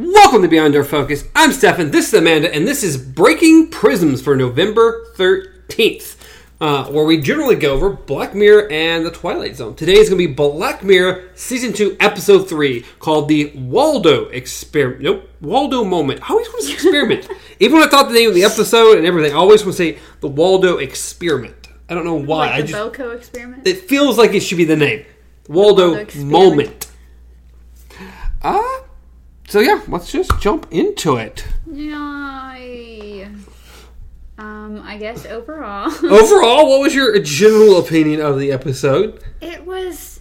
Welcome to Beyond Our Focus. I'm Stefan, this is Amanda, and this is Breaking Prisms for November 13th, uh, where we generally go over Black Mirror and The Twilight Zone. Today is going to be Black Mirror Season 2, Episode 3, called the Waldo Experiment. Nope, Waldo Moment. I always want to say experiment. Even when I thought the name of the episode and everything, I always want to say the Waldo Experiment. I don't know why. Like I the just Belko experiment. it feels like it should be the name. Waldo, Waldo. Moment. Uh, so yeah, let's just jump into it. Yay. Um, I guess overall, Overall, what was your general opinion of the episode? it was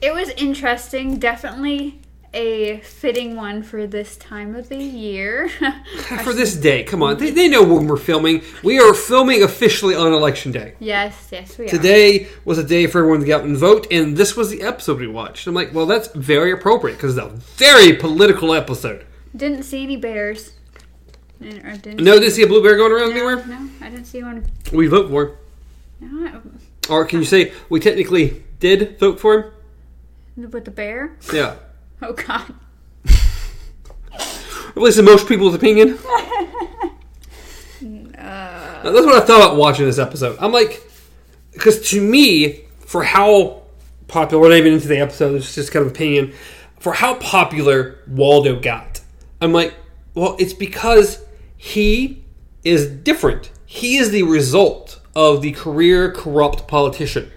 it was interesting. Definitely a fitting one for this time of the year. For this day, come on. They, they know when we're filming. We are filming officially on election day. yes, yes, we are. Today was a day for everyone to get out and vote, and this was the episode we watched. I'm like, well, that's very appropriate because it's a very political episode. Didn't see any bears. Didn't No, did you see a blue bear going around no, anywhere? no, I didn't see one. We vote for. No, Or can you say we technically did vote for him? with the bear. Yeah. Oh God. At least in most people's opinion. Now, that's what I thought about watching this episode. I'm like, because to me, for how popular, we're not even into the episode, it's just kind of opinion, for how popular Waldo got, I'm like, well, it's because he is different. He is the result of the career corrupt politician.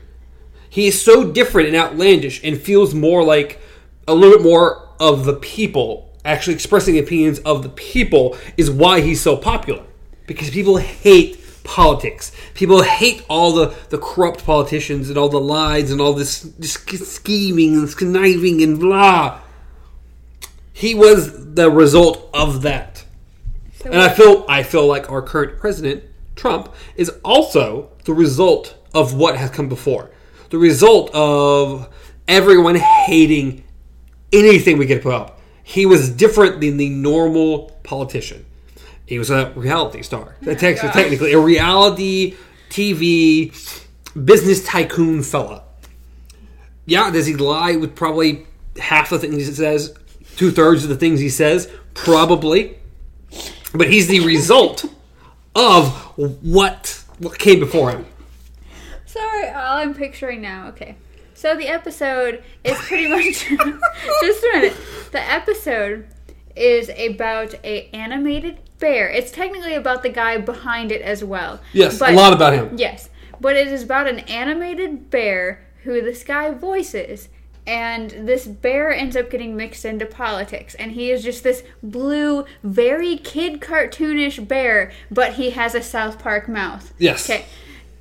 He is so different and outlandish and feels more like a little bit more of the people, actually expressing the opinions of the people, is why he's so popular. Because people hate politics. People hate all the, the corrupt politicians and all the lies and all this, this scheming and conniving and blah. He was the result of that. So And I feel I feel like our current president, Trump, is also the result of what has come before. The result of everyone hating anything we could put up. He was different than the normal politician. He was a reality star. Oh Actually technically a reality TV business tycoon fella. Yeah, does he lie with probably half the things he says, two thirds of the things he says? Probably but he's the result of what what came before him. Sorry, all I'm picturing now. Okay. So the episode is pretty much just a minute. The episode is about a animated bear. It's technically about the guy behind it as well. Yes, But- a lot about him. Yes, but it is about an animated bear who this guy voices. And this bear ends up getting mixed into politics. And he is just this blue, very kid cartoonish bear, but he has a South Park mouth. Yes. Okay.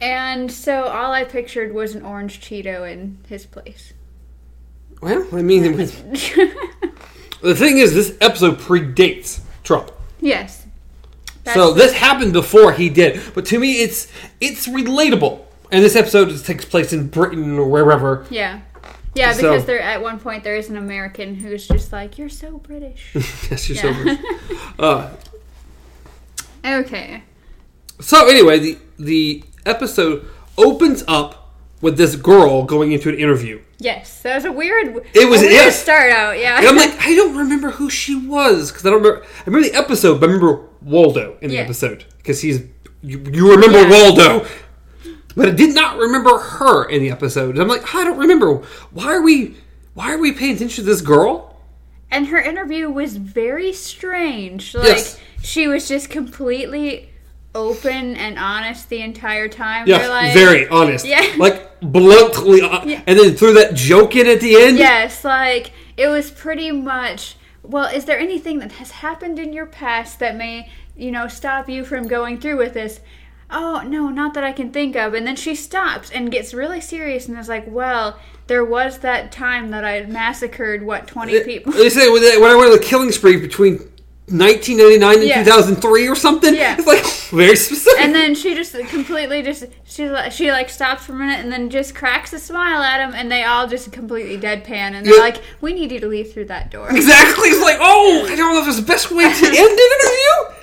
And so all I pictured was an orange Cheeto in his place. Well, I mean, it was- the thing is, this episode predates Trump. yes. That's so this happened before he did. But to me, it's it's relatable. And this episode just takes place in Britain or wherever. Yeah. Yeah, So- because there at one point there is an American who's just like, You're so British. yes, you're Yeah. so. Uh, okay. so anyway, the the episode opens up with this girl going into an interview. Yes. That was a weird It was- a weird yes. start out, yeah. And I'm like, I don't remember who she was because I don't remember. I remember the episode, but I remember Waldo in the Yeah. episode because he's you, you remember Yeah. Waldo, but I did not remember her in the episode. And I'm like, I don't remember. Why are we? Why are we paying attention to this girl? and her interview was very strange. Like Yes. she was just completely open and honest the entire time. They're like, very honest. Yeah. like bluntly, Yeah. and then threw that joke in at the end. Yes, like it was pretty much. Well, is there anything that has happened in your past that may, you know, stop you from going through with this? Oh, no, not that I can think of. And then she stops and gets really serious and is like, well, there was that time that I massacred, what, 20 people? They say when when I went on the killing spree between 1999 and Yeah. 2003 or something. Yeah. It's like very specific. And then she just completely just she she like stops for a minute and then just cracks a smile at him and they all just completely deadpan and they're Yeah. like, "We need you to leave through that door." Exactly. It's like, oh, I don't know if there's the best way to end an interview.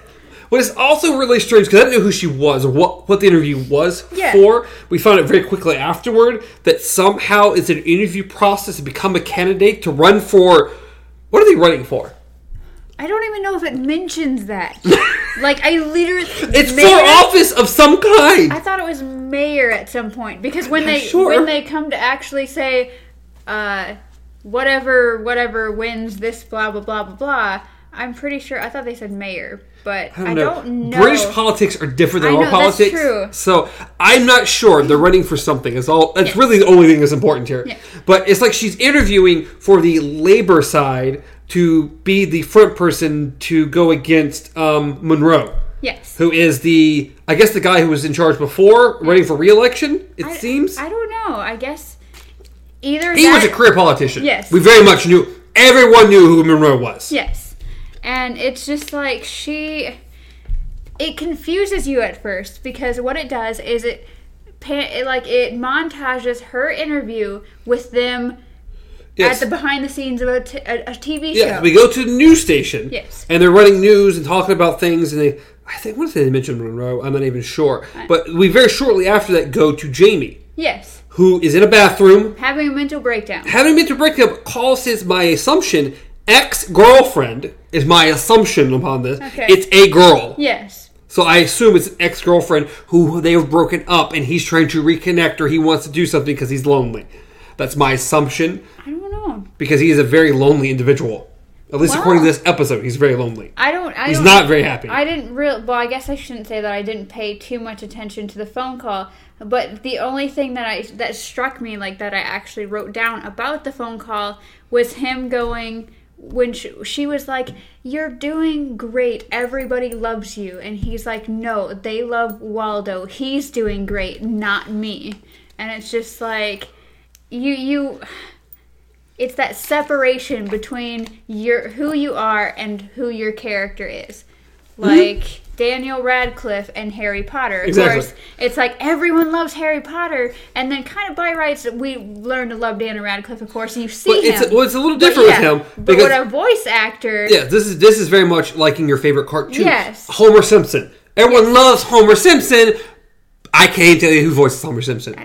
But it's also really strange because I didn't know who she was or what, what the interview was Yeah. for. We found out very quickly afterward that somehow it's an interview process to become a candidate to run for. What are they running for? I don't even know if it mentions that. like I literally, It's mayor- for office of some kind. I thought it was mayor at some point because when they Sure. when they come to actually say, uh, whatever whatever wins this blah blah blah blah blah. I'm pretty sure I thought they said mayor, but I don't know. British politics are different than I our know, that's politics. true. So I'm not sure they're running for something. It's all. That's Yes. really the only thing that's important here. Yeah. But it's like she's interviewing for the labor side to be the front person to go against um, Monroe, yes. who is the I guess the guy who was in charge before, running for re-election. It I- seems I don't know. I guess either he that, was a career politician. Yes. we very much knew. Everyone knew who Monroe was. Yes. And it's just like she it confuses you at first because what it does is it, it like it montages her interview with them Yes. at the behind the scenes of a, t- a, a TV show. Yeah, we go to the news station. Yes. And they're running news and talking about things, and they, I think, what if they mentioned Monroe? I'm not even sure. But we very shortly after that go to Jamie, yes. who is in a bathroom, Having a mental breakdown. having a mental breakdown calls his, my assumption, ex girlfriend, is my assumption upon this. Okay. It's a girl. Yes. So I assume it's an ex girlfriend who they have broken up, and he's trying to reconnect or he wants to do something because he's lonely. That's my assumption I don't. Because he is a very lonely individual. At least Wow. according to this episode, he's very lonely. I don't. I He's don't, not very happy. I didn't real. Well, I guess I shouldn't say that I didn't pay too much attention to the phone call. But the only thing that I that struck me, like that I actually wrote down about the phone call, was him going when she, she was like, "You're doing great. Everybody loves you," and he's like, "No, they love Waldo. He's doing great, not me." And it's just like, you you it's that separation between your who you are and who your character is mm-hmm. like daniel radcliffe and harry potter of Exactly. course it's like everyone loves harry potter and then kind of by rights we learn to love daniel radcliffe of course and you see But it's him well, it's a little But different yeah, with him but because with a voice actor yeah, this is this is very much liking your favorite cartoon. Yes. Homer Simpson. Everyone loves Homer Simpson. I can't tell you who voices Homer Simpson,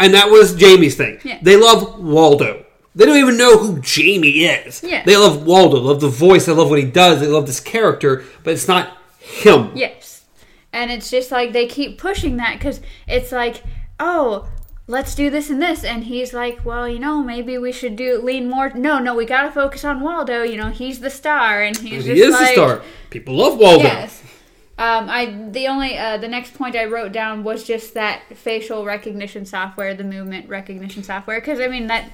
and that was Jamie's thing. Yeah. They love Waldo. They don't even know who Jamie is. Yeah. They love Waldo. Love the voice. They love what he does. They love this character, but it's not him. Yes. And it's just like they keep pushing that because it's like, oh, let's do this and this. And he's like, well, you know, maybe we should do lean more. No, no, we got to focus on Waldo. You know, he's the star. And he's He just is like, the star. People love Waldo. Yes. Um, I the only uh, the next point I wrote down was just that facial recognition software, the movement recognition software, because I mean that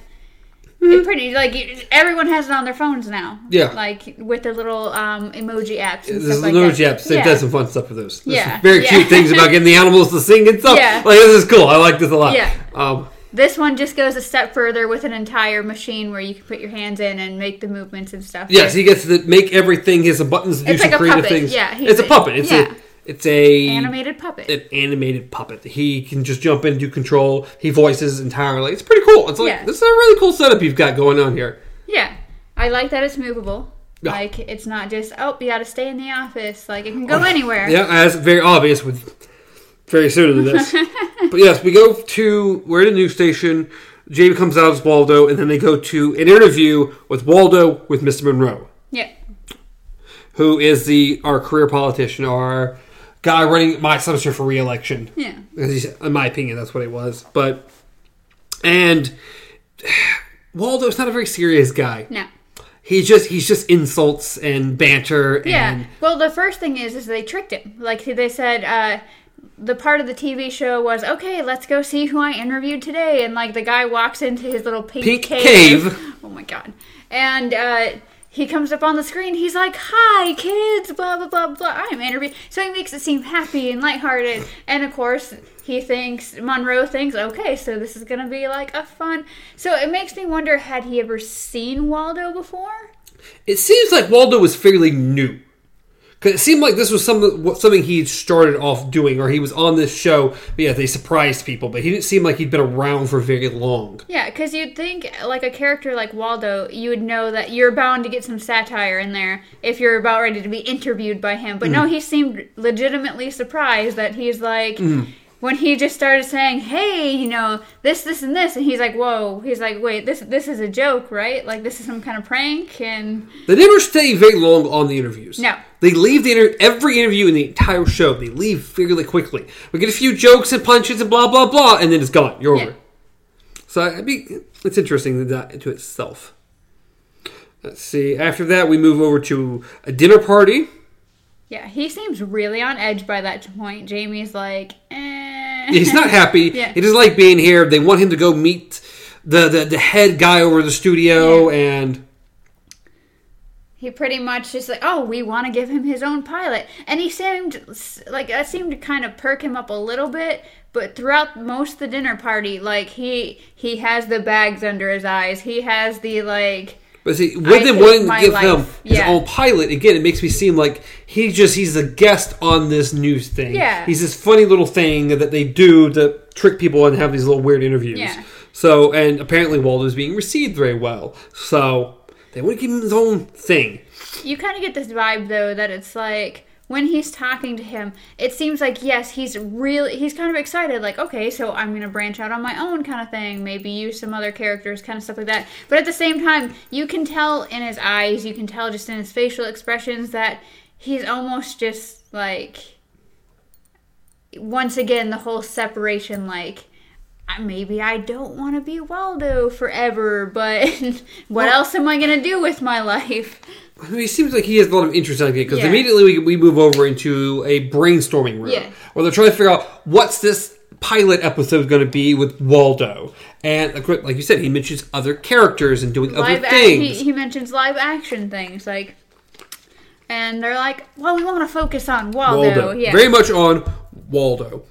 it pretty like everyone has it on their phones now. Yeah. like with their little um, emoji apps. And There's stuff like no that. Japs. They've Yeah. done some fun stuff with those. There's Yeah. very Yeah. cute things about getting the animals to sing and stuff. Yeah. Like this is cool. I like this a lot. Yeah. Um, This one just goes a step further with an entire machine where you can put your hands in and make the movements and stuff. yes, he gets to make everything. He has some buttons to do It's like creative puppet. things. Yeah, it's a a- puppet. It's yeah. a it's a animated puppet. an animated puppet. He can just jump in, do control. He voices entirely. It's pretty cool. It's like Yeah. this is a really cool setup you've got going on here. yeah, I like that it's movable. Yeah. Like it's not just oh you got to stay in the office. Like it can go anywhere. Yeah, that's very obvious with very soon into this. but yes, we go to we're at a news station. Jamie comes out as Waldo, and then they go to an interview with Waldo with Mr. Monroe, Yeah. who is the our career politician, our guy running my assumption for re-election. Yeah. In my opinion, that's what he was. But and Waldo's not a very serious guy. No. He's just he's just insults and banter Yeah. and Well, the first thing is, is they tricked him. Like they said, uh, the part of the TV show was okay. Let's go see who I interviewed today, and like the guy walks into his little pink, Pink cave. cave. Oh my god! And uh, he comes up on the screen. He's like, "Hi, kids!" Blah blah blah blah. I'm interviewing. So he makes it seem happy and lighthearted. And of course, he thinks Monroe thinks, okay, so this is gonna be like a fun. So it makes me wonder: had he ever seen Waldo before? It seems like Waldo was fairly new. Because it seemed like this was something what- something he started off doing, or he was on this show. But yeah, they surprised people, but he didn't seem like he'd been around for very long. Yeah, because you'd think, like a character like Waldo, you would know that you're bound to get some satire in there if you're about ready to be interviewed by him. But Mm. no, he seemed legitimately surprised that he's like, when he just started saying, "Hey, you know, this, this, and this," and he's like, "Whoa!" He's like, "Wait, this, this is a joke, right? Like this is some kind of prank." And They never stay very long on the interviews. No. They leave the inter- every interview in the entire show. They leave fairly quickly. We get a few jokes and punches and blah blah blah, and then it's gone. You're Yeah. over. So I mean, it's interesting that into itself. Let's see. After that, we move over to a dinner party. yeah, he seems really on edge by that point. Jamie's like, eh. He's not happy. Yeah. He doesn't like being here. They want him to go meet the the, the head guy over the studio, and he pretty much is like, oh, we want to give him his own pilot, and he seemed like that seemed to kind of perk him up a little bit. But throughout most of the dinner party, like he he has the bags under his eyes, he has the like, But see, with them wanting to give life. him his Yeah. own pilot, again, it makes me seem like he just he's a guest on this news thing. Yeah. He's this funny little thing that they do to trick people and have these little weird interviews. Yeah. So and apparently Waldo's being received very well. So they want to give him his own thing. you kind of get this vibe though that it's like when he's talking to him, it seems like yes, he's really he's kind of excited, like okay, so I'm gonna branch out on my own kind of thing, maybe use some other characters, kind of stuff like that. But at the same time, you can tell in his eyes, you can tell just in his facial expressions that he's almost just like once again the whole separation, like. "I- Maybe I don't want to be Waldo forever, but what Well- else am I gonna do with my life? I mean, it seems like he has a lot of interest in it because Yeah. immediately we, we move over into a brainstorming room Yeah. where they're trying to figure out what's this pilot episode going to be with Waldo. And like you said, he mentions other characters and doing other live ac- things. he, he mentions live action things like and they're like well we want to focus on waldo, Waldo. yeah Very much on Waldo.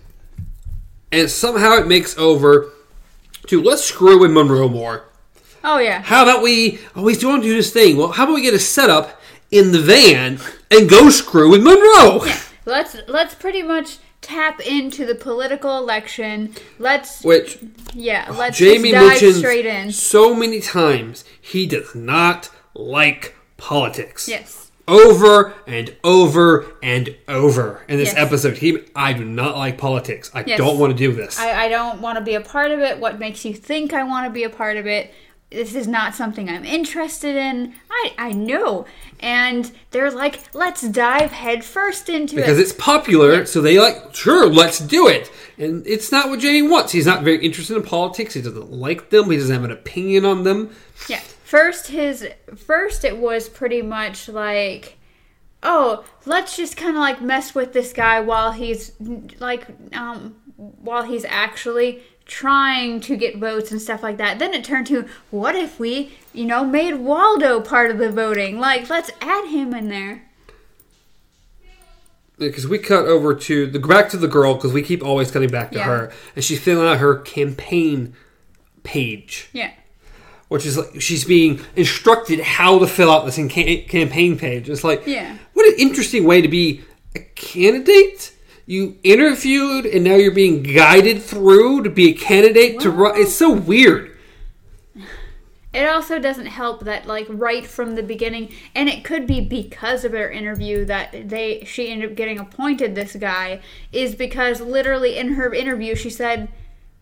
And somehow it makes over to let's screw with Monroe more. oh yeah How about we always do want to do this thing? Well, how about we get a setup in the van and go screw with Monroe? let's let's pretty much tap into the political election let's Which yeah oh, let's Jamie just dive mentions straight in so many times he does not like politics. yes Over and over and over in this Yes. episode. He I do not like politics. I Yes. don't want to do this. I, I don't want to be a part of it what makes you think i want to be a part of it this is not something i'm interested in i i know and they're like let's dive headfirst into because it Because it's popular, so they like, sure, let's do it. And it's not what Jamie wants. He's not very interested in politics. He doesn't like them. He doesn't have an opinion on them. Yeah. First his first it was pretty much like oh, let's just kind of like mess with this guy while he's like um while he's actually trying to get votes and stuff like that. Then it turned to what if we, you know, made Waldo part of the voting? Like let's add him in there. Because we cut over to the back to the girl because we keep always cutting back to Yeah. her, and she's filling out her campaign page. Yeah. Which is like she's being instructed how to fill out this ca- campaign page. It's like, Yeah. what an interesting way to be a candidate. You interviewed, and now you're being guided through to be a candidate to run. It's so weird. It also doesn't help that like right from the beginning and it could be because of her interview that they she ended up getting appointed this guy is because literally in her interview she said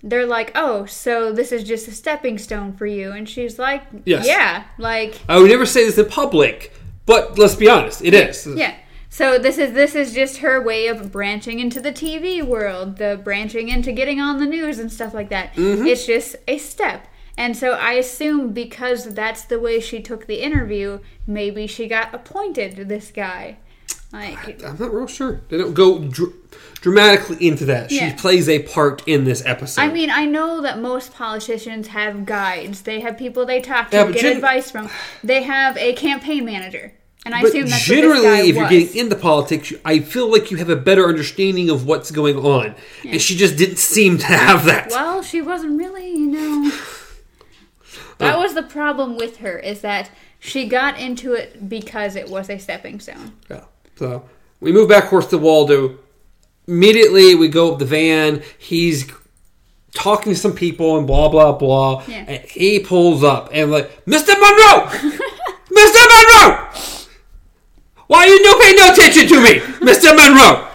they're like, "Oh, so this is just a stepping stone for you." And she's like, Yes. "Yeah, like I would never say this in public, but let's be honest, it is. yeah." So this is this is just her way of branching into the TV world, the branching into getting on the news and stuff like that. Mm-hmm. It's just a step. And so I assume because that's the way she took the interview, maybe she got appointed this guy. Like I'm not real sure. They don't go dr- dramatically into that. She plays a part in this episode. I mean, I know that most politicians have guides. They have people they talk to, Yeah, get gen- advice from. They have a campaign manager. And I but assume that's generally, what this guy if you're getting into politics, you- I feel like you have a better understanding of what's going on, and she just didn't seem to have that. Well, she wasn't really, you know. That was the problem with her is that she got into it because it was a stepping stone. Yeah. So we move back, of course, to Waldo. Immediately, we go up the van. He's talking to some people and blah blah blah. Yeah. And he pulls up and like, Mr. Monroe, Mr. Monroe, why are you no paying no attention to me, Mr. Monroe?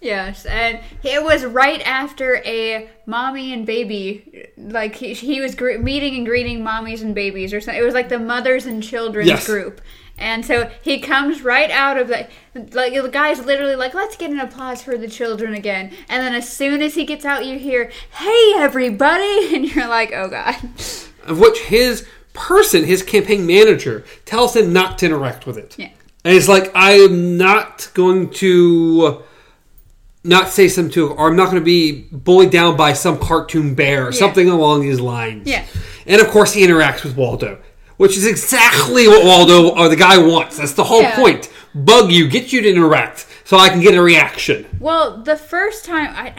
Yes, and It was right after a mommy and baby, like he, he was gr- meeting and greeting mommies and babies, or something. It was like the mothers and children's Yes. group. And so he comes right out of the like the guy's literally like, let's get an applause for the children again. And then as soon as he gets out, you hear, "Hey everybody!" and you're like, "Oh god." Of which his person, his campaign manager, tells him not to interact with it. Yeah. And it's like, I am not going to not say something to, or I'm not going to be bullied down by some cartoon bear or Yeah. something along these lines. Yeah. And of course, he interacts with Waldo, which is exactly what Waldo or the guy wants. That's the whole Yeah. point. Bug you, get you to interact, so I can get a reaction. Well, the first time I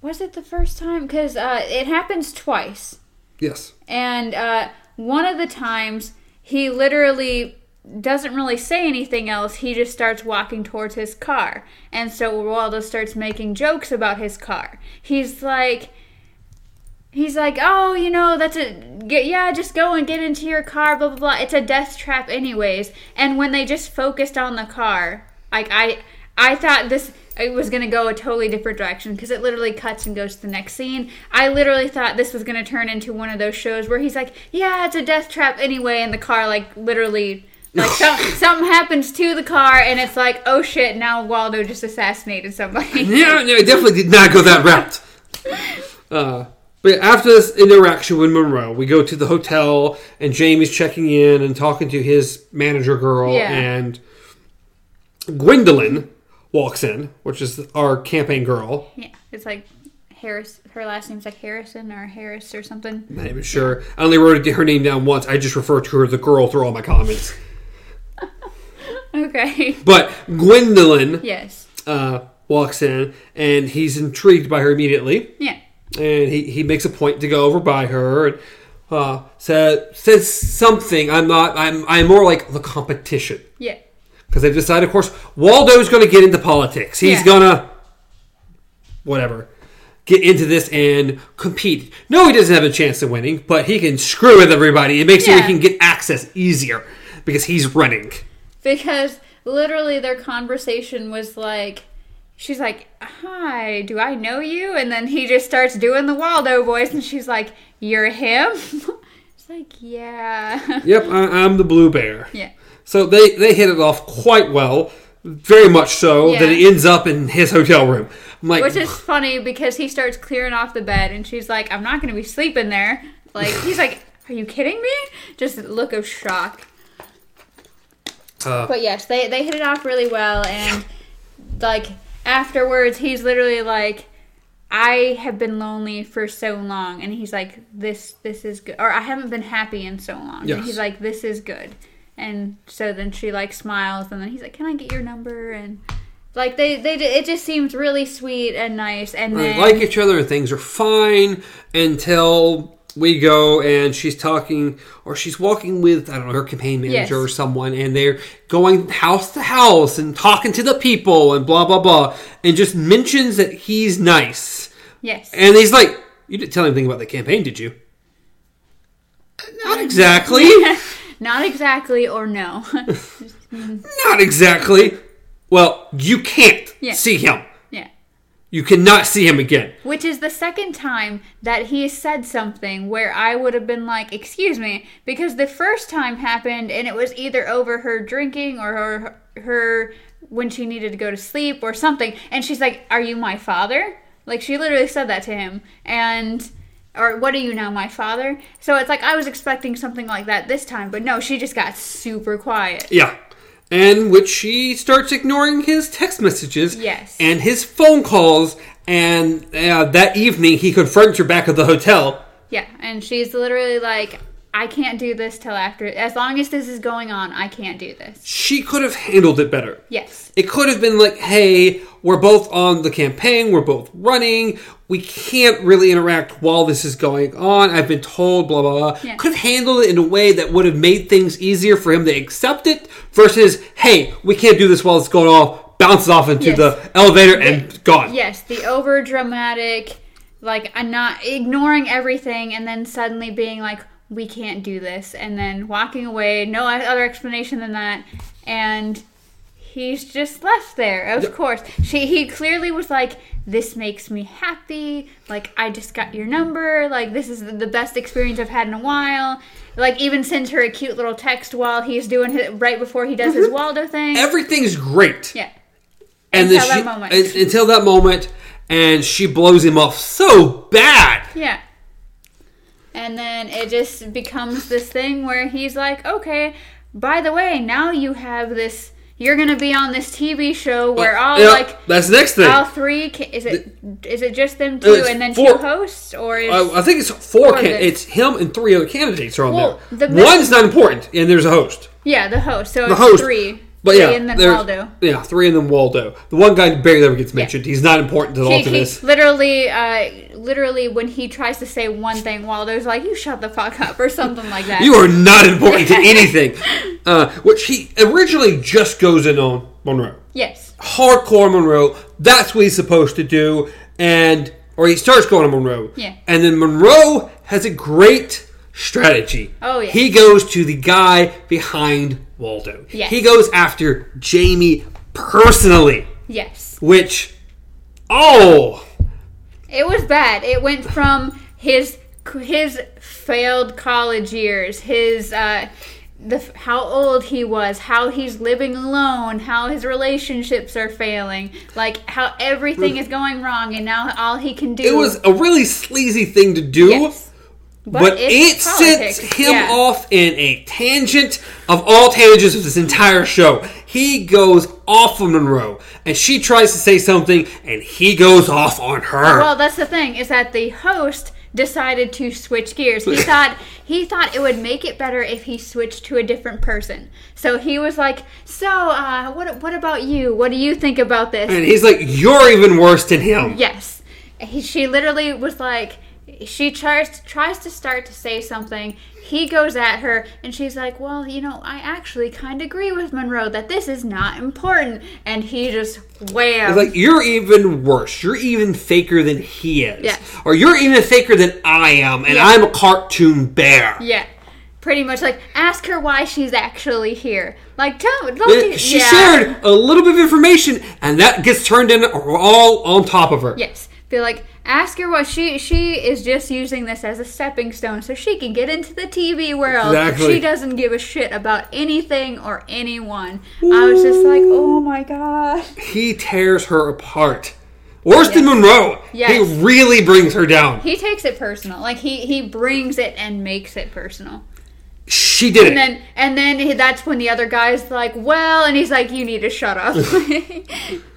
was it the first time because uh, it happens twice. Yes. And uh, one of the times, he literally doesn't really say anything else. He just starts walking towards his car. And so Waldo starts making jokes about his car. He's like, he's like, oh, you know, that's a, get, yeah, just go and get into your car, blah, blah, blah. It's a death trap, anyways. And when they just focused on the car, like, I, I thought this it was going to go a totally different direction because it literally cuts and goes to the next scene. I literally thought this was going to turn into one of those shows where he's like, "Yeah, it's a death trap anyway," and the car like literally like some, something happens to the car and it's like, "Oh shit, now Waldo just assassinated somebody." Yeah, no, I definitely did not go that route. Uh, but after this interaction with Monroe, we go to the hotel, and Jamie's checking in and talking to his manager girl, Yeah. and Gwendolyn walks in, which is our campaign girl. yeah, it's like Harris her last name's like Harrison or Harris or something. I'm not even sure. I only wrote her name down once. I just refer to her as the girl through all my comments. Okay. But Gwendolyn yes. uh, walks in, and he's intrigued by her immediately. Yeah. And he, he makes a point to go over by her and uh, says says something. I'm not. I'm I'm more like the competition Yeah. because they've decided. Of course, Waldo's going to get into politics. He's Yeah. gonna whatever get into this and compete. No, he doesn't have a chance of winning, but he can screw with everybody. It makes Yeah. he can get access easier because he's running. because literally their conversation was like she's like hi do i know you and then he just starts doing the waldo voice and she's like you're him it's like yeah Yep, I, I'm the blue bear. yeah So they they hit it off quite well. Very much so Yeah. that it ends up in his hotel room. Like, which is funny because he starts clearing off the bed and she's like i'm not gonna be sleeping there like he's like are you kidding me just look of shock uh, But yes, they they hit it off really well, and like afterwards, he's literally like, "I have been lonely for so long," and he's like, "This this is good," or "I haven't been happy in so long," Yes. and he's like, "This is good," and so then she like smiles, and then he's like, "Can I get your number?" and like they they it just seems really sweet and nice, and they then like each other and things are fine until we go and she's talking or she's walking with I don't know her campaign manager Yes. or someone and they're going house to house and talking to the people and blah blah blah and just mentions that he's nice. Yes, and he's like you didn't tell anything about the campaign did you? Not exactly. Not exactly, or no, not exactly. Well you can't Yeah. see him. You cannot see him again Which is the second time that he said something where I would have been like, "Excuse me," because the first time happened and it was either over her drinking or her, her when she needed to go to sleep or something, and she's like, "Are you my father?" Like she literally said that to him, and or what are you now, my father? So it's like I was expecting something like that this time, but no, she just got super quiet. Yeah. And which she starts ignoring his text messages Yes. and his phone calls. And uh, that evening, he confronts her back at the hotel. Yeah, and she's literally like, I can't do this till after. As long as this is going on, I can't do this. She could have handled it better. Yes. It could have been like, hey, we're both on the campaign, we're both running, we can't really interact while this is going on. I've been told, blah, blah, blah. Yeah. Could have handled it in a way that would have made things easier for him to accept it versus, hey, we can't do this while it's going off, bounces off into Yes. the elevator and gone. Yes, the over dramatic, like I'm not ignoring everything, and then suddenly being like, "We can't do this," and then walking away. No other explanation than that, and he's just left there. Of course, she he clearly was like, "This makes me happy. Like I just got your number. Like this is the best experience I've had in a while." Like even sends her a cute little text while he's doing it right before he does his mhm. Waldo thing. Everything's great. yeah, and Until that she, moment. until that moment, and she blows him off so bad. yeah. And then it just becomes this thing where he's like, "Okay, by the way, now you have this. You're gonna be on this TV show where all Yeah, like." that's the next thing. All three? Is it is it just them two and then four- two hosts, or is Uh, I think it's four. Four Can- it's him and three other candidates are on Well, there. the One's not important, and there's a host. yeah the host? So The it's host, three, But three yeah, and then Waldo. Yeah, three and then Waldo. The one guy barely ever gets mentioned. He's not important at all to he this. literally, uh, literally, when he tries to say one thing, Waldo's like, "You shut the fuck up" or something like that. You are not important to anything. Uh, which he originally just goes in on Monroe. yes, hardcore Monroe. That's what he's supposed to do, and or he starts going to Monroe. Yeah. And then Monroe has a great strategy. Oh, yeah. He goes to the guy behind Waldo. Yes. He goes after Jamie personally, yes. which oh It was bad. It went from his his failed college years, his uh, the how old he was, how he's living alone, how his relationships are failing, like how everything is going wrong, and now all he can do. it was a really sleazy thing to do. Yes. But, it it's sets him yeah. off in a tangent of all tangents of this entire show. He goes off on Monroe, and she tries to say something, and he goes off on her. Well, that's the thing is that the host decided to switch gears. He thought he thought it would make it better if he switched to a different person. So he was like, "So, uh, what what about you? What do you think about this?" and he's like, "You're even worse than him." Yes. He, she literally was like, she tries tries to start to say something. He goes at her, and she's like, "Well, you know, I actually kind of agree with Monroe that this is not important." And he just wham. He's like, "You're even worse. You're even faker than he is, Yes. or you're even faker than I am, and Yeah. I'm a cartoon bear." yeah. Pretty much like ask her why she's actually here. Like tell don't you- She yeah. shared a little bit of information, and that gets turned in all on top of her. Yes. Be like ask her what she she is just using this as a stepping stone so she can get into the TV world. Exactly. She doesn't give a shit about anything or anyone. I was just like, "Oh my god." He tears her apart. Worse than Yes. Monroe. Yes. He really brings her down. He takes it personal. Like he he brings it and makes it personal. She did And it. then and then he, that's when the other guy's like, "Well," and he's like, "You need to shut up."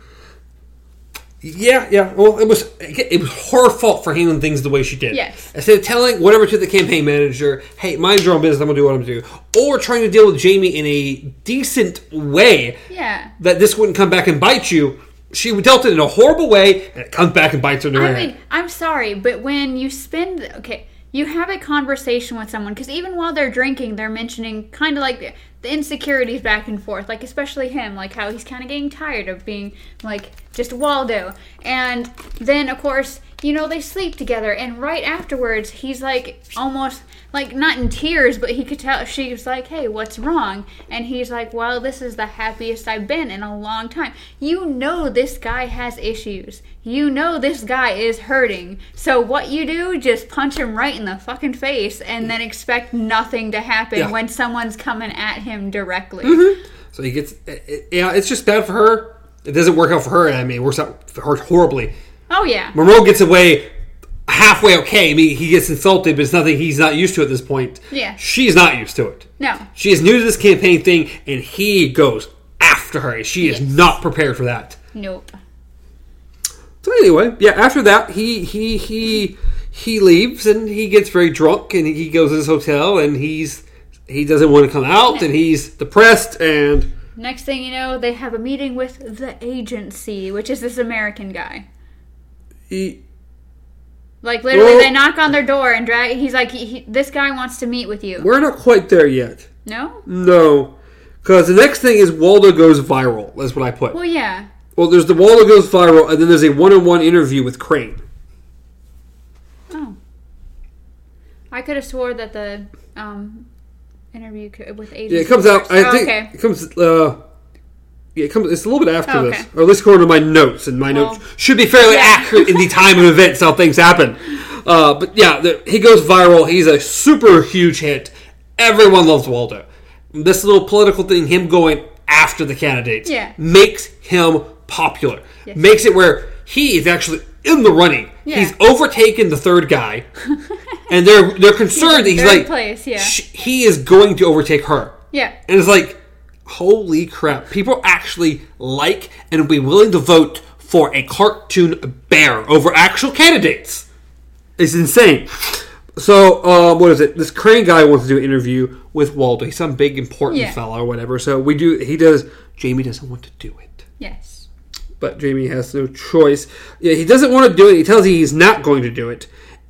Yeah, yeah. Well, it was it was her fault for handling things the way she did. Yes. Instead of telling whatever to the campaign manager, "Hey, mind your own business. I'm gonna do what I'm gonna do," or trying to deal with Jamie in a decent way yeah. that this wouldn't come back and bite you. She dealt it in a horrible way, and it comes back and bites her in the I rear mean. I'm sorry, but when you spend okay, you have a conversation with someone because even while they're drinking, they're mentioning kind of like the, insecurities back and forth, like especially him, like how he's kind of getting tired of being like just Waldo, and then of course you know they sleep together, and right afterwards he's like almost like not in tears, but he could tell she was like, "Hey, what's wrong?" And he's like, "Well, this is the happiest I've been in a long time." You know this guy has issues. You know this guy is hurting. So what you do, just punch him right in the fucking face and then expect nothing to happen Yeah. when someone's coming at him directly. Mm-hmm. So he gets, it, it- yeah, it's just bad for her. It doesn't work out for her. I mean, it works out for her horribly. Oh yeah. Monroe gets away halfway okay. I mean, he gets insulted, but it's nothing he's not used to at this point. Yeah. She's not used to it. No. She is new to this campaign thing, and he goes after her. She is not prepared for that. Nope. So anyway, yeah. After that, he he he he leaves, and he gets very drunk, and he goes to his hotel, and he's he doesn't want to come out, and he's depressed, and Next thing you know, they have a meeting with the agency, which is this American guy. He Like literally, Well- they knock on their door and drag. He's like, he, he, "This guy wants to meet with you." we're not quite there yet. No. No, because the next thing is Waldo goes viral. That's what I put. Well, yeah. Well, there's the Waldo goes viral, and then there's a one-on-one interview with Crane. Oh. I could have swore that the um, interview with agency. Yeah, it comes out. I Oh, think okay. it comes. Uh, it comes. It's a little bit after Oh, this, or at least according to my notes, and my Well, notes should be fairly yeah. accurate in the time of events how things happen. Uh, but yeah, the, he goes viral. He's a super huge hit. Everyone loves Waldo. This little political thing, him going after the candidates, Yeah. makes him popular. Yes. Makes it where he is actually in the running. Yeah. He's overtaken the third guy, and they're they're concerned that he's like place, yeah. sh- he is going to overtake her. Yeah. And it's like, holy crap! People actually like and will be willing to vote for a cartoon bear over actual candidates. It's insane. So, um, what is it? This Crane guy wants to do an interview with Waldo. He's some big important Yeah. fella or whatever. So we do. He does. Jamie doesn't want to do it, Yes. but Jamie has no choice. Yeah, he doesn't want to do it. He tells you he's not going to do it,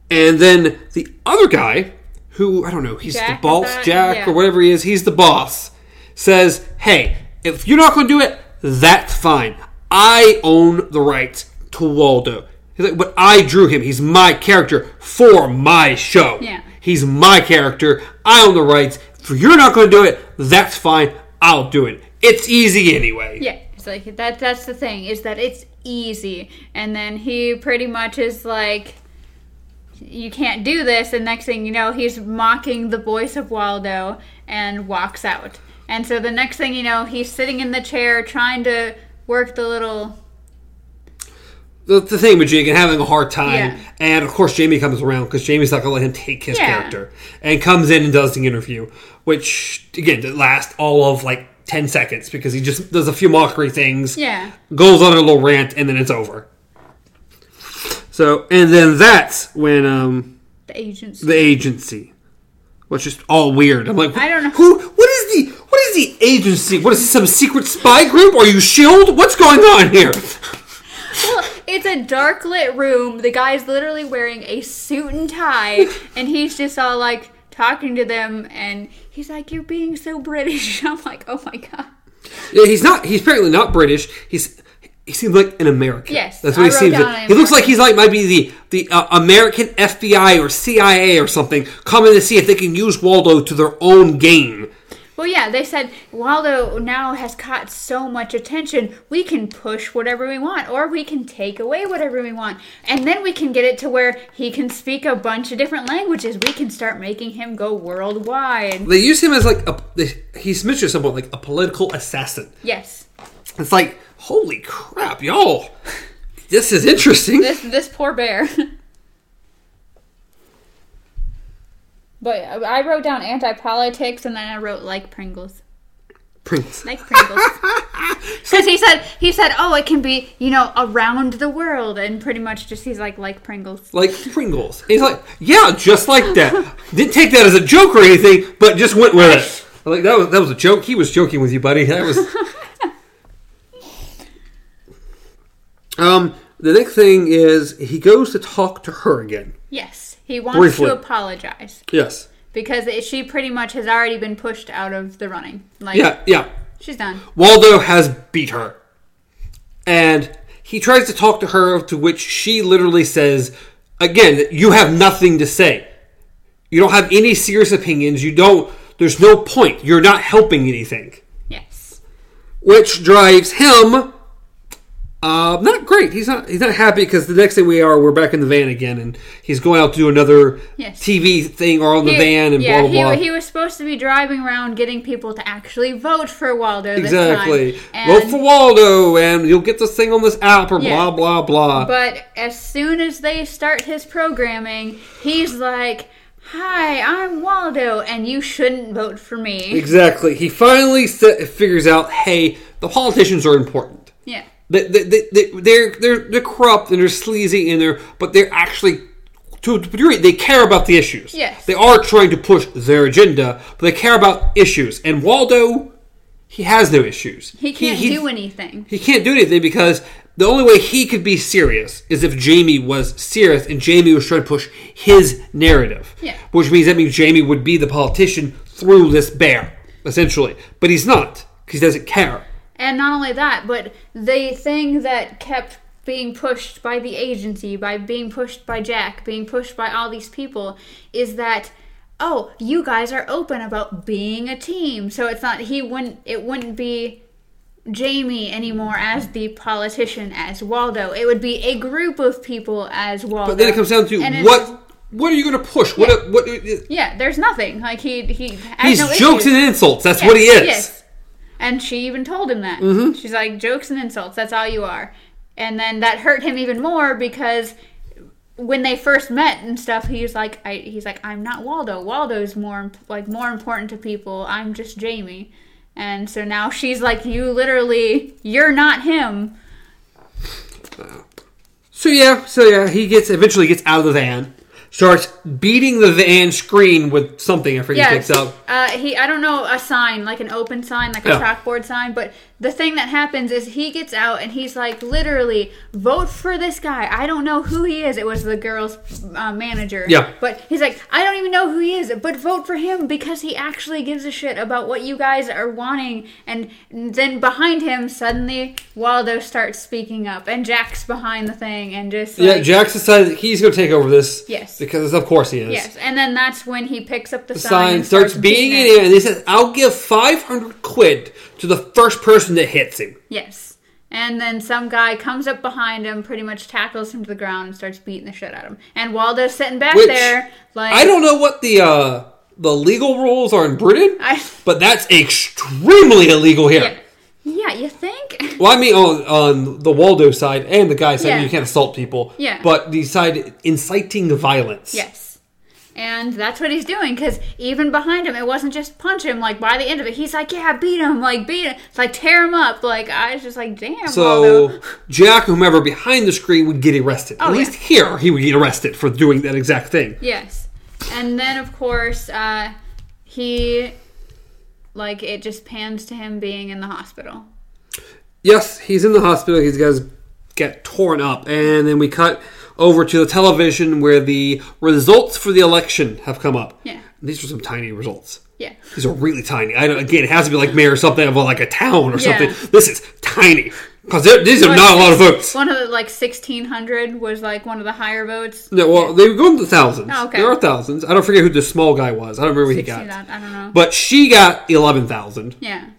and then the other guy, who I don't know, he's Jack, the boss, that- Jack yeah. or whatever he is. He's the boss. Says, hey, if you're not going to do it, that's fine. I own the rights to Waldo. He's like, but I drew him. He's my character for my show. Yeah. He's my character. I own the rights. If you're not going to do it, that's fine. I'll do it. It's easy anyway. Yeah, it's like that. That's the thing is that it's easy, and then he pretty much is like, "You can't do this." And next thing you know, he's mocking the voice of Waldo and walks out. And so the next thing you know, he's sitting in the chair trying to work the little. The, the thing with Jake and having a hard time. Yeah. And of course, Jamie comes around because Jamie's not going to let him take his Yeah. character. And comes in and does the interview, which, again, did last all of like 10 seconds because he just does a few mockery things. Yeah. goes on a little rant and then it's over. So, and then that's when um, The agency. the agency, was just all weird. I'm like, I don't know. who. What is the what is the agency? What is this, some secret spy group? Are you Shield? What's going on here? Well, it's a dark lit room. The guy's literally wearing a suit and tie, and he's just all like talking to them, and he's like, "You're being so British." I'm like, "Oh my god." Yeah, he's not. He's apparently not British. He's he seems like an American. Yes, that's what I he seems. Like. He looks like he's like might be the the uh, American FBI or CIA or something coming to see if they can use Waldo to their own gain. Well, yeah, they said Waldo now has caught so much attention, we can push whatever we want, or we can take away whatever we want. And then we can get it to where he can speak a bunch of different languages. We can start making him go worldwide. They use him as like a. They, he's mentioned at some point like a political assassin. Yes. It's like holy crap, y'all! This is interesting. This this poor bear. but I wrote down anti politics and then I wrote like Pringles. Prince. Like Pringles. Because he said he said, oh, it can be you know around the world, and pretty much just he's like like Pringles. Like Pringles. He's like, yeah, just like that. Didn't take that as a joke or anything, but just went with it. Like that was that was a joke. He was joking with you, buddy. That was. um. The next thing is he goes to talk to her again. Yes, he wants Briefly. to apologize Yes. because it, she pretty much has already been pushed out of the running. Like Yeah. Yeah. she's done. Waldo has beat her. And he tries to talk to her, to which she literally says, again, you have nothing to say. You don't have any serious opinions. You don't, there's no point. You're not helping anything. Yes. Which drives him, uh, not great. He's not, he's not happy because the next thing we are, we're back in the van again and he's going out to do another Yes. TV thing or on the He- van and yeah, blah, blah, blah. He, he was supposed to be driving around getting people to actually vote for Waldo Exactly. Vote for Waldo, and you'll get this thing on this app, or Yeah. blah blah blah. But as soon as they start his programming, he's like, "Hi, I'm Waldo, and you shouldn't vote for me." exactly. He finally figures out, hey, the politicians are important. Yeah. They, they, they, they, they're they're they're corrupt and they're sleazy and they're, but they're actually. To a degree, they care about the issues. Yes. They are trying to push their agenda, but they care about issues. And Waldo, he has no issues. He can't he- do anything. He can't do anything because the only way he could be serious is if Jamie was serious and Jamie was trying to push his narrative. Yeah. Which means that means Jamie would be the politician through this bear, essentially. But he's not because he doesn't care. And not only that, but the thing that kept being pushed by the agency, by being pushed by Jack, being pushed by all these people, is that oh, you guys are open about being a team. So it's not he wouldn't it wouldn't be Jamie anymore as the politician as Waldo. It would be a group of people as Waldo. But then it comes down to what what are you going to push? What Yeah. what Yeah, there's nothing. Like he he has He's no jokes issues. and insults. That's Yes, what he is. Yes. And she even told him that. Mm-hmm. She's like, jokes and insults, that's all you are. And then that hurt him even more because when they first met and stuff, he's like, I, he's like, I'm not Waldo. Waldo's more like more important to people. I'm just Jamie. And so now she's like, you literally, you're not him. So yeah, so yeah, he gets eventually gets out of the van, starts beating the van screen with something. I forget he picks up. Uh, he, I don't know, a sign, like an open sign, like a Yeah. chalkboard sign. But the thing that happens is he gets out and he's like, literally, vote for this guy. I don't know who he is. It was the girl's uh, manager. Yeah. But he's like, I don't even know who he is, but vote for him because he actually gives a shit about what you guys are wanting. And then behind him, suddenly Waldo starts speaking up, and Jack's behind the thing, and just Yeah, like, Jax decides he's going to take over this. Yes. because of course he is. Yes, and then that's when he picks up the, The sign, sign and starts beating it in, and he says, "I'll give five hundred quid to the first person that hits him." Yes. And then some guy comes up behind him, pretty much tackles him to the ground, and starts beating the shit out of him. And Waldo's sitting back Which there, like I don't know what the uh, the legal rules are in Britain, I, but that's extremely illegal here. yeah, yeah, you think? Well, I mean, on, on the Waldo side and the guy side, Yeah. you can't assault people. Yeah. But the side inciting violence. yes. And that's what he's doing because even behind him, it wasn't just punch him. Like by the end of it, he's like, "Yeah, beat him! Like beat him! It's like tear him up!" Like I was just like, "Damn, So Waldo." Jack, whomever behind the screen, would get arrested. At Oh, yeah. least here, he would get arrested for doing that exact thing. Yes. And then of course, uh, he like it just pans to him being in the hospital. Yes, he's in the hospital. He's got his get torn up, and then we cut over to the television where the results for the election have come up. Yeah. These are some tiny results. Yeah. These are really tiny. I don't, again, it has to be like mayor or something of like a town or Yeah. something. This is tiny because these are not a lot of votes. One of the like sixteen hundred was like one of the higher votes. No, well, they were going to thousands. Oh, okay. There are thousands. I don't forget who the small guy was. I don't remember who he got. I, don't know. But she got eleven thousand. yeah.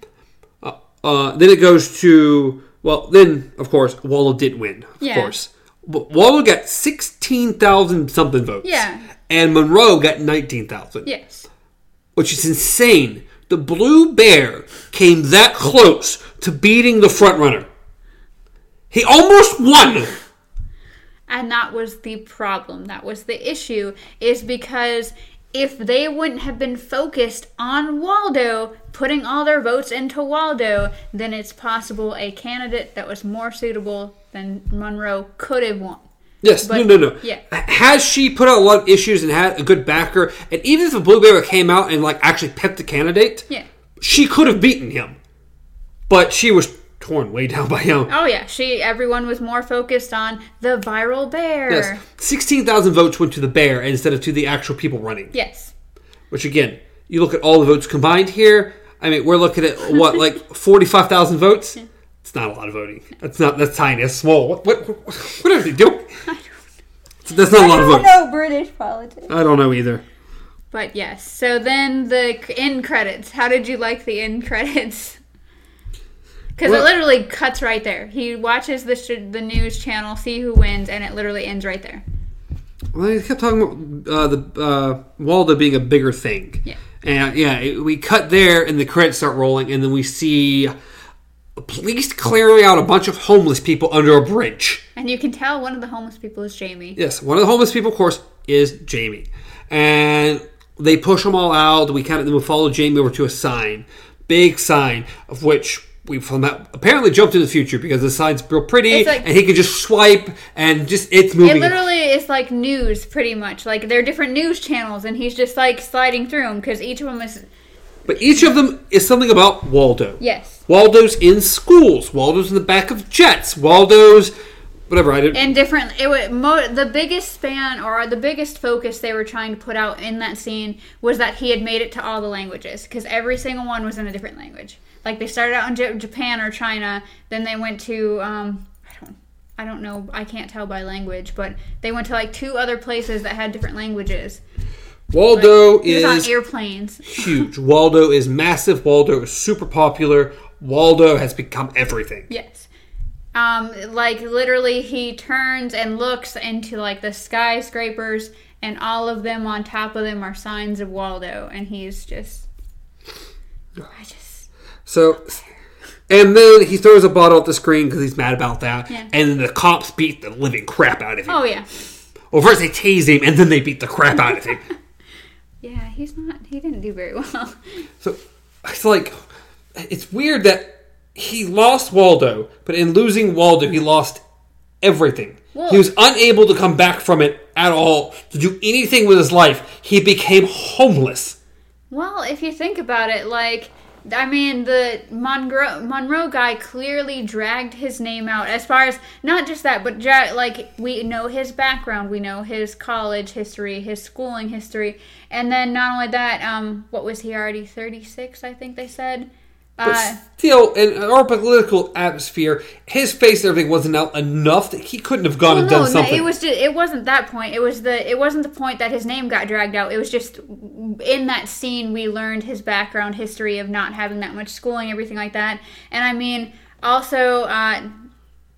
Uh, then it goes to well, then of course Waldo did win. Of Yeah. course, Waldo got sixteen thousand something votes. Yeah. and Monroe got nineteen thousand. Yes. which is insane. The Blue Bear came that close to beating the front runner. He almost won. And that was the problem. That was the issue. Is because if they wouldn't have been focused on Waldo, putting all their votes into Waldo, then it's possible a candidate that was more suitable than Monroe could have won. Yes, But- no, no, no. yeah. Has she put out a lot of issues and had a good backer, and even if the Blue Bear came out and like actually picked the candidate, Yeah. she could have beaten him. But she was torn way down by him. Oh yeah, she. Everyone was more focused on the viral bear. Yes, sixteen thousand votes went to the bear instead of to the actual people running. Yes. Which again, you look at all the votes combined here. I mean, we're looking at what like forty-five thousand votes. It's not a lot of voting. That's not. That's tiny. That's small. What? What? What, what are they doing? That's not a lot of votes. know British politics. I don't know either. But yes, so then the end credits. How did you like the end credits? Because Well- it literally cuts right there. He watches the sh- the news channel, see who wins, and it literally ends right there. Well, he kept talking about uh, the uh, Waldo being a bigger thing. Yeah. And yeah, it- we cut there, and the credits start rolling, and then we see police clearing out a bunch of homeless people under a bridge. And you can tell one of the homeless people is Jamie. Yes, one of the homeless people, of course, is Jamie, and they push them all out. We kind of then we follow Jamie over to a sign, big sign of which we from that apparently jumped in the future because the sign's real pretty, like- and he can just swipe and just it's moving. It literally is like news, pretty much. Like they're different news channels, and he's just like sliding through them because each of them is but each of them is something about Waldo. yes, Waldo's in schools. Waldo's in the back of jets. Waldo's whatever. I didn't. and different. It was mo- the biggest span or the biggest focus they were trying to put out in that scene was that he had made it to all the languages because every single one was in a different language. Like they started out in J- Japan or China, then they went to um, I don't. I don't know. I can't tell by language, but they went to like two other places that had different languages. Waldo was is on airplanes. huge. Waldo is massive. Waldo is super popular. Waldo has become everything. Yes. Um, like literally, he turns and looks into like the skyscrapers, and all of them on top of them are signs of Waldo, and he's just. I just. So, and then he throws a bottle at the screen because he's mad about that. Yeah. And then the cops beat the living crap out of him. Oh yeah, Well, first they tase him, and then they beat the crap out of him. yeah. He's not. He didn't do very well. So it's like it's weird that he lost Waldo, but in losing Waldo, he lost everything. He was unable to come back from it at all to do anything with his life. He became homeless. Well, if you think about it, like, I mean, the Monroe, Monroe guy clearly dragged his name out as far as not just that, but dra- like we know his background, we know his college history, his schooling history, and then not only that, um, what was he already thirty six? I think they said. But still, in our political atmosphere, his face and everything wasn't out enough that he couldn't have gone well, and no, done no, something. it was just, it wasn't that point. It was the it wasn't the point that his name got dragged out. It was just in that scene we learned his background history of not having that much schooling, everything like that. And I mean, also uh,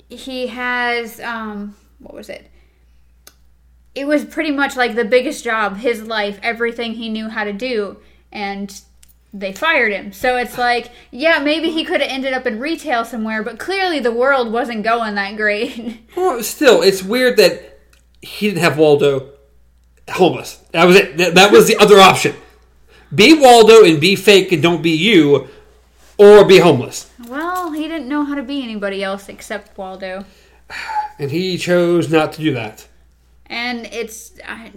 he has um, what was it? It was pretty much like the biggest job, his life, everything he knew how to do, and they fired him. So it's like, yeah, maybe he could have ended up in retail somewhere, but clearly the world wasn't going that great. Well, still, it's weird that he didn't have Waldo homeless. That was it. That, that was the other option. Be Waldo and be fake and don't be you, or be homeless. well, he didn't know how to be anybody else except Waldo. And he chose not to do that. And it's I,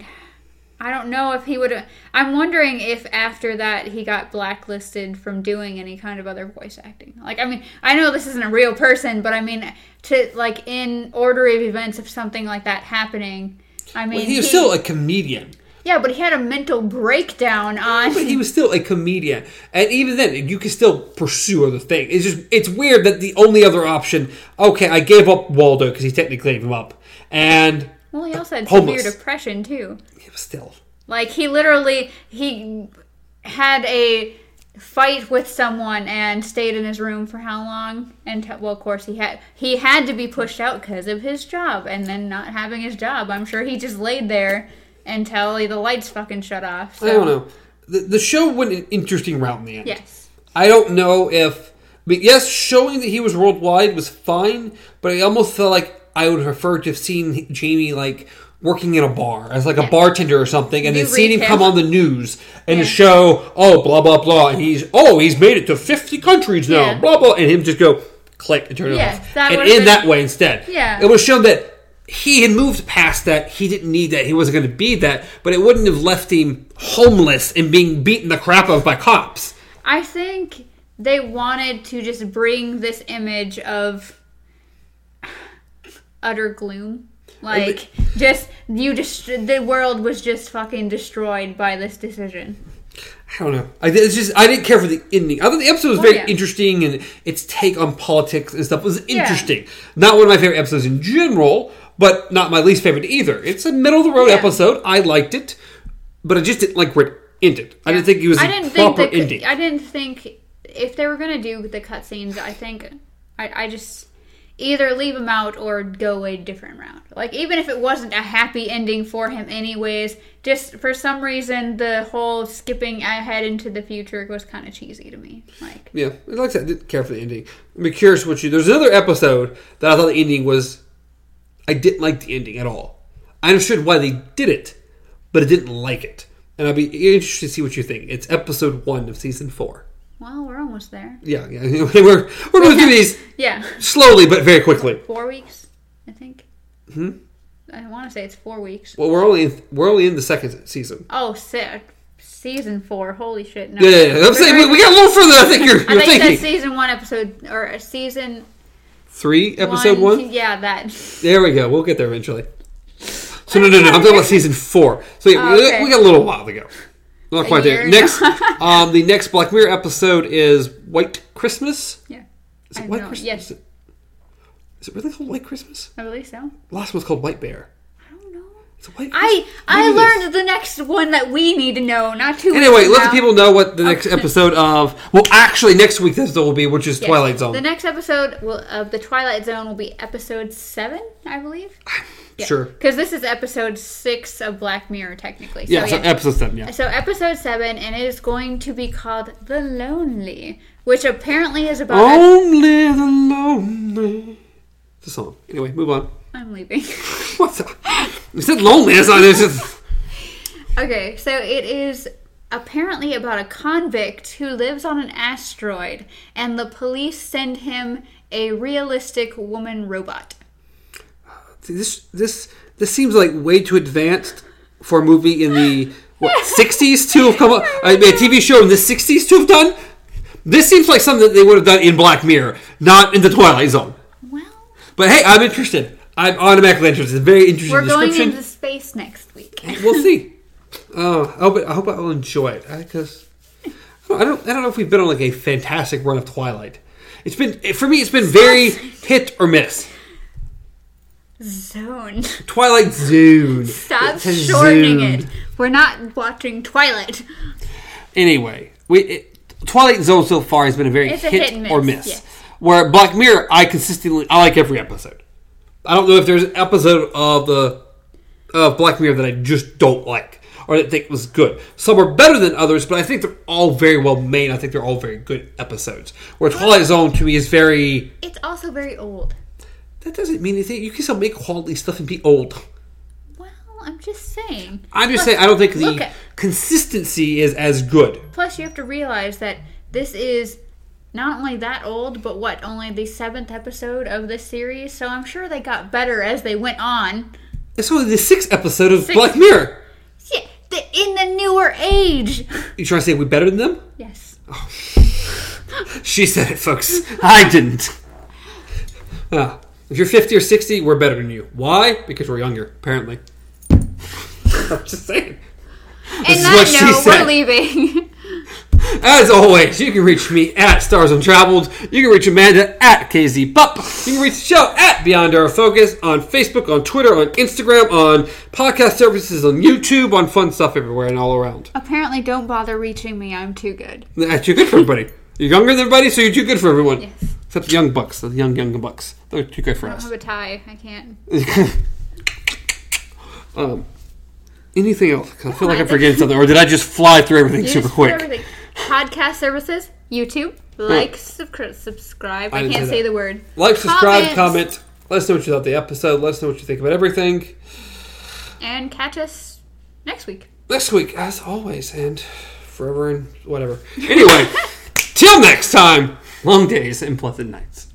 I don't know if he would I'm wondering if after that he got blacklisted from doing any kind of other voice acting. Like I mean, I know this isn't a real person, but I mean to like in order of events of something like that happening, I mean Well, he was still a comedian. Yeah, but he had a mental breakdown on But he was still a comedian. And even then, you can still pursue other things. It's just, it's weird that the only other option, okay, I gave up Waldo because he technically gave him up. And Well, he also had Homeless. severe depression too. He was still. Like he literally he had a fight with someone and stayed in his room for how long? And t- well, of course he had he had to be pushed out because of his job, and then not having his job, I'm sure he just laid there until the lights fucking shut off. So, I don't know. The, the show went an interesting route in the end. Yes. I don't know if, but yes, showing that he was worldwide was fine, but I almost felt like I would prefer to have seen Jamie like working in a bar as like a bartender or something, and then seen him retail. come on the news and Yeah. show, oh, blah blah blah, and he's oh, he's made it to fifty countries now, Yeah. blah blah, and him just go click and turn it Yes, off, and in been- that way instead, Yeah. it was shown that. He had moved past that. He didn't need that. He wasn't going to be that. But it wouldn't have left him homeless and being beaten the crap of by cops. I think they wanted to just bring this image of utter gloom. Like, just, you just, the world was just fucking destroyed by this decision. I don't know. I it's just I didn't care for the ending. I thought the episode was Oh, very yeah. interesting and its take on politics and stuff was interesting. Not one of my favorite episodes in general, but not my least favorite either. It's a middle of the road Yeah. episode. I liked it, but I just didn't like where it ended. I didn't think it was I a didn't think proper the, ending. I didn't think if they were gonna do the cutscenes, I think I, I just either leave him out or go a different route. Like even if it wasn't a happy ending for him, anyways, just for some reason the whole skipping ahead into the future was kind of cheesy to me. Like yeah, like I said, I didn't care for the ending. I'm curious what you. There's another episode that I thought the ending was. I didn't like the ending at all. I understood why they did it, but I didn't like it. And I'd be interested to see what you think. It's episode one of season four. Well, we're almost there. Yeah, yeah. We're we're going through these Yeah, slowly but very quickly. four weeks, I think. Hmm. I want to say it's four weeks. Well, we're only in, we're only in the second season. Oh, se- season four. Holy shit! No. Yeah, yeah, yeah. I'm saying we, we got a little further. I think you're, I you're think thinking. season one episode or a season Three, episode one. Yeah, that. There we go. We'll get there eventually. So no, no, no. I'm talking about season four. So yeah, Oh, we, okay. we got a little while to go. Not quite there. Next, um, the next Black Mirror episode is White Christmas. Yeah, Is it White know, Christmas? yes. Is it really called White Christmas? I believe so. Last one's called White Bear. I don't know. why- I I do this. learned the next one that we need to know, not too. Anyway, let the people know what the next episode of. Well, actually, next week this will be, which is Yes. Twilight Zone. The next episode will, of the Twilight Zone will be episode seven, I believe. Sure. Because this is episode six of Black Mirror, technically. So, Yeah, so episode seven. Yeah. So episode seven, and it is going to be called "The Lonely," which apparently is about. Only the lonely. It's a song. Anyway, move on. I'm leaving. What's up? You said lonely. That's not. It's just. okay, so it is apparently about a convict who lives on an asteroid, and the police send him a realistic woman robot. See, this this this seems like way too advanced for a movie in the what sixties to have come up. I mean, a TV show in the sixties to have done. This seems like something that they would have done in Black Mirror, not in the Twilight Zone. Well, But hey, I'm interested. I'm automatically interested. It's very interesting we're going into space next week. we'll see. Oh, I hope, I hope I will enjoy it because I don't. I don't know if we've been on like a fantastic run of Twilight. It's been for me. It's been very hit or miss. Zone. Twilight Zone. Stop shortening Zone. it. We're not watching Twilight. Anyway, we it, Twilight Zone so far has been a very It's a hit, hit and or miss, miss. yes. Where Black Mirror, I consistently I like every episode. I don't know if there's an episode of the of Black Mirror that I just don't like or that I think was good. Some are better than others, but I think they're all very well made. I think they're all very good episodes. Where Twilight Zone to me is very It's also very old. That doesn't mean anything. You can still make quality stuff and be old. Well, I'm just saying. I'm just Plus- saying I don't think the at- consistency is as good. Plus, you have to realize that this is not only that old, but what, only the seventh episode of this series? So I'm sure they got better as they went on. It's only the sixth episode of Six. Black Mirror. Yeah, the, in the newer age. You trying to say we're better than them? Yes. She said it, folks. I didn't. Ah, if you're 50 or 60, we're better than you. Why? Because we're younger, apparently. I'm just saying. And that note, said. we're leaving. As always, you can reach me at Stars Untraveled. You can reach Amanda at KZ Pup. You can reach the show at Beyond Our Focus on Facebook, on Twitter, on Instagram, on podcast services, on YouTube, on fun stuff everywhere and all around. Apparently, don't bother reaching me. I'm too good. That's too good for everybody. You're younger than everybody, so you're too good for everyone. Yes. Except the young bucks, the young young bucks. They're too good for I don't have a tie. I can't. um, anything else? I feel like I'm forgetting something, or did I just fly through everything You super just quick? everything. Podcast services, YouTube, like, subscri- subscribe. I I, didn't can't say say that. the word. Like, subscribe, Comments, comment. Let us know what you thought of the episode. Let us know what you think about everything. and catch us next week. Next week, as always, and forever and whatever. Anyway, till next time, long days and pleasant nights.